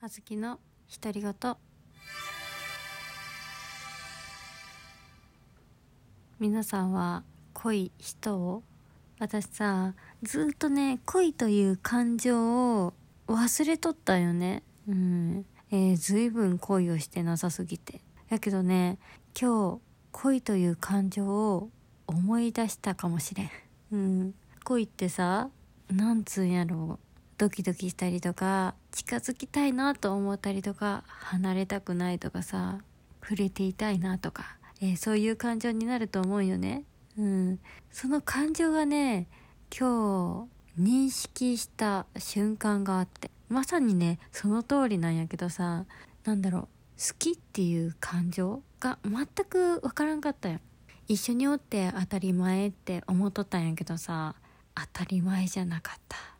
あずきの独り言。皆さんは濃い人を？私さずっとね恋という感情を忘れとったよね。うん。えー、随分恋をしてなさすぎて。やけどね今日恋という感情を思い出したかもしれん。うん。恋ってさなんつうんやろう。ドキドキしたりとか近づきたいなと思ったりとか離れたくないとかさ触れていたいなとか、えー、そういう感情になると思うよね。うん、その感情がね今日認識した瞬間があってまさにねその通りなんやけどさなんだろう好きっていう感情が全くわからんかったよ。一緒におって当たり前って思っとったんやけどさ当たり前じゃなかった。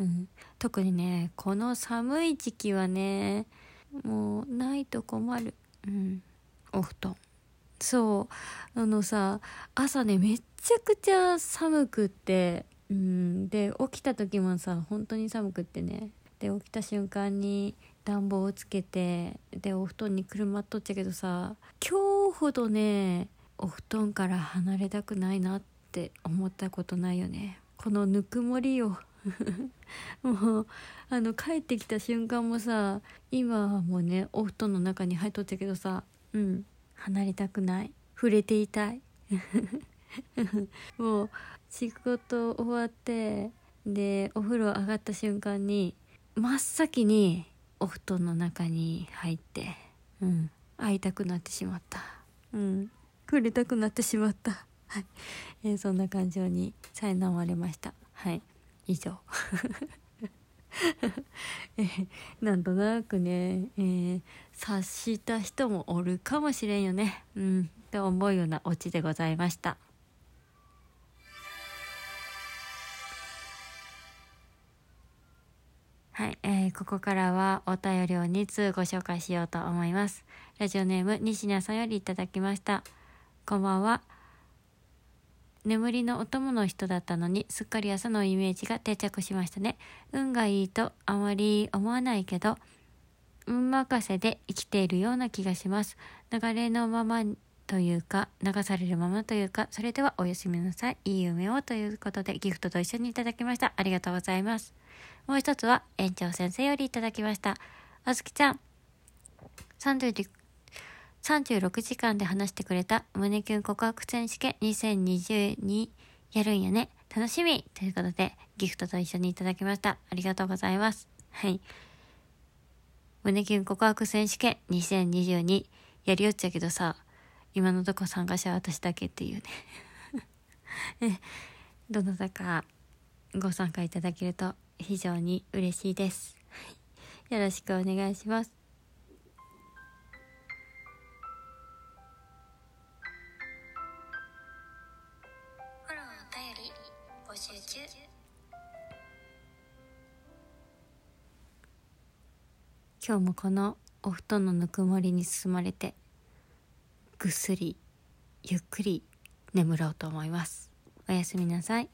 うん、特にねこの寒い時期はねもうないと困る、うん、お布団。そう。あのさ朝ねめっちゃくちゃ寒くって、うん、で起きた時もさ本当に寒くってね。で起きた瞬間に暖房をつけてでお布団にくるまっとっちゃけどさ今日ほどねお布団から離れたくないなって思ったことないよね。このぬくもりを。もうあの帰ってきた瞬間もさ今はもうねお布団の中に入っとったけどさうん離れたくない。触れていたい。もう仕事終わってでお風呂上がった瞬間に真っ先にお布団の中に入ってうん会いたくなってしまった。うん触れたくなってしまった。はい、えー、そんな感情に苛まれました。はい。以上、なんとなくね、えー、察した人もおるかもしれんよね。うんと思うようなオチでございました。はい、えー、ここからはお便りを2通ご紹介しようと思います。ラジオネーム西名さんよりいただきました。こんばんは。眠りのお供の人だったのにすっかり朝のイメージが定着しましたね。運がいいとあまり思わないけど運任せで生きているような気がします。流れのままというか流されるままというかそれではおやすみなさい。いい夢をということでギフトと一緒にいただきました。ありがとうございます。もう一つは園長先生よりいただきました。あずきちゃん。36時間で話してくれた胸キュン告白選手権2020にやるんやね。楽しみということで、ギフトと一緒にいただきました。ありがとうございます。はい。胸キュン告白選手権2022やりよっちゃけどさ、今のとこ参加者は私だけっていうね、どなたかご参加いただけると非常に嬉しいです。よろしくお願いします。今日もこのお布団のぬくもりに包まれてぐっすりゆっくり眠ろうと思います。おやすみなさい。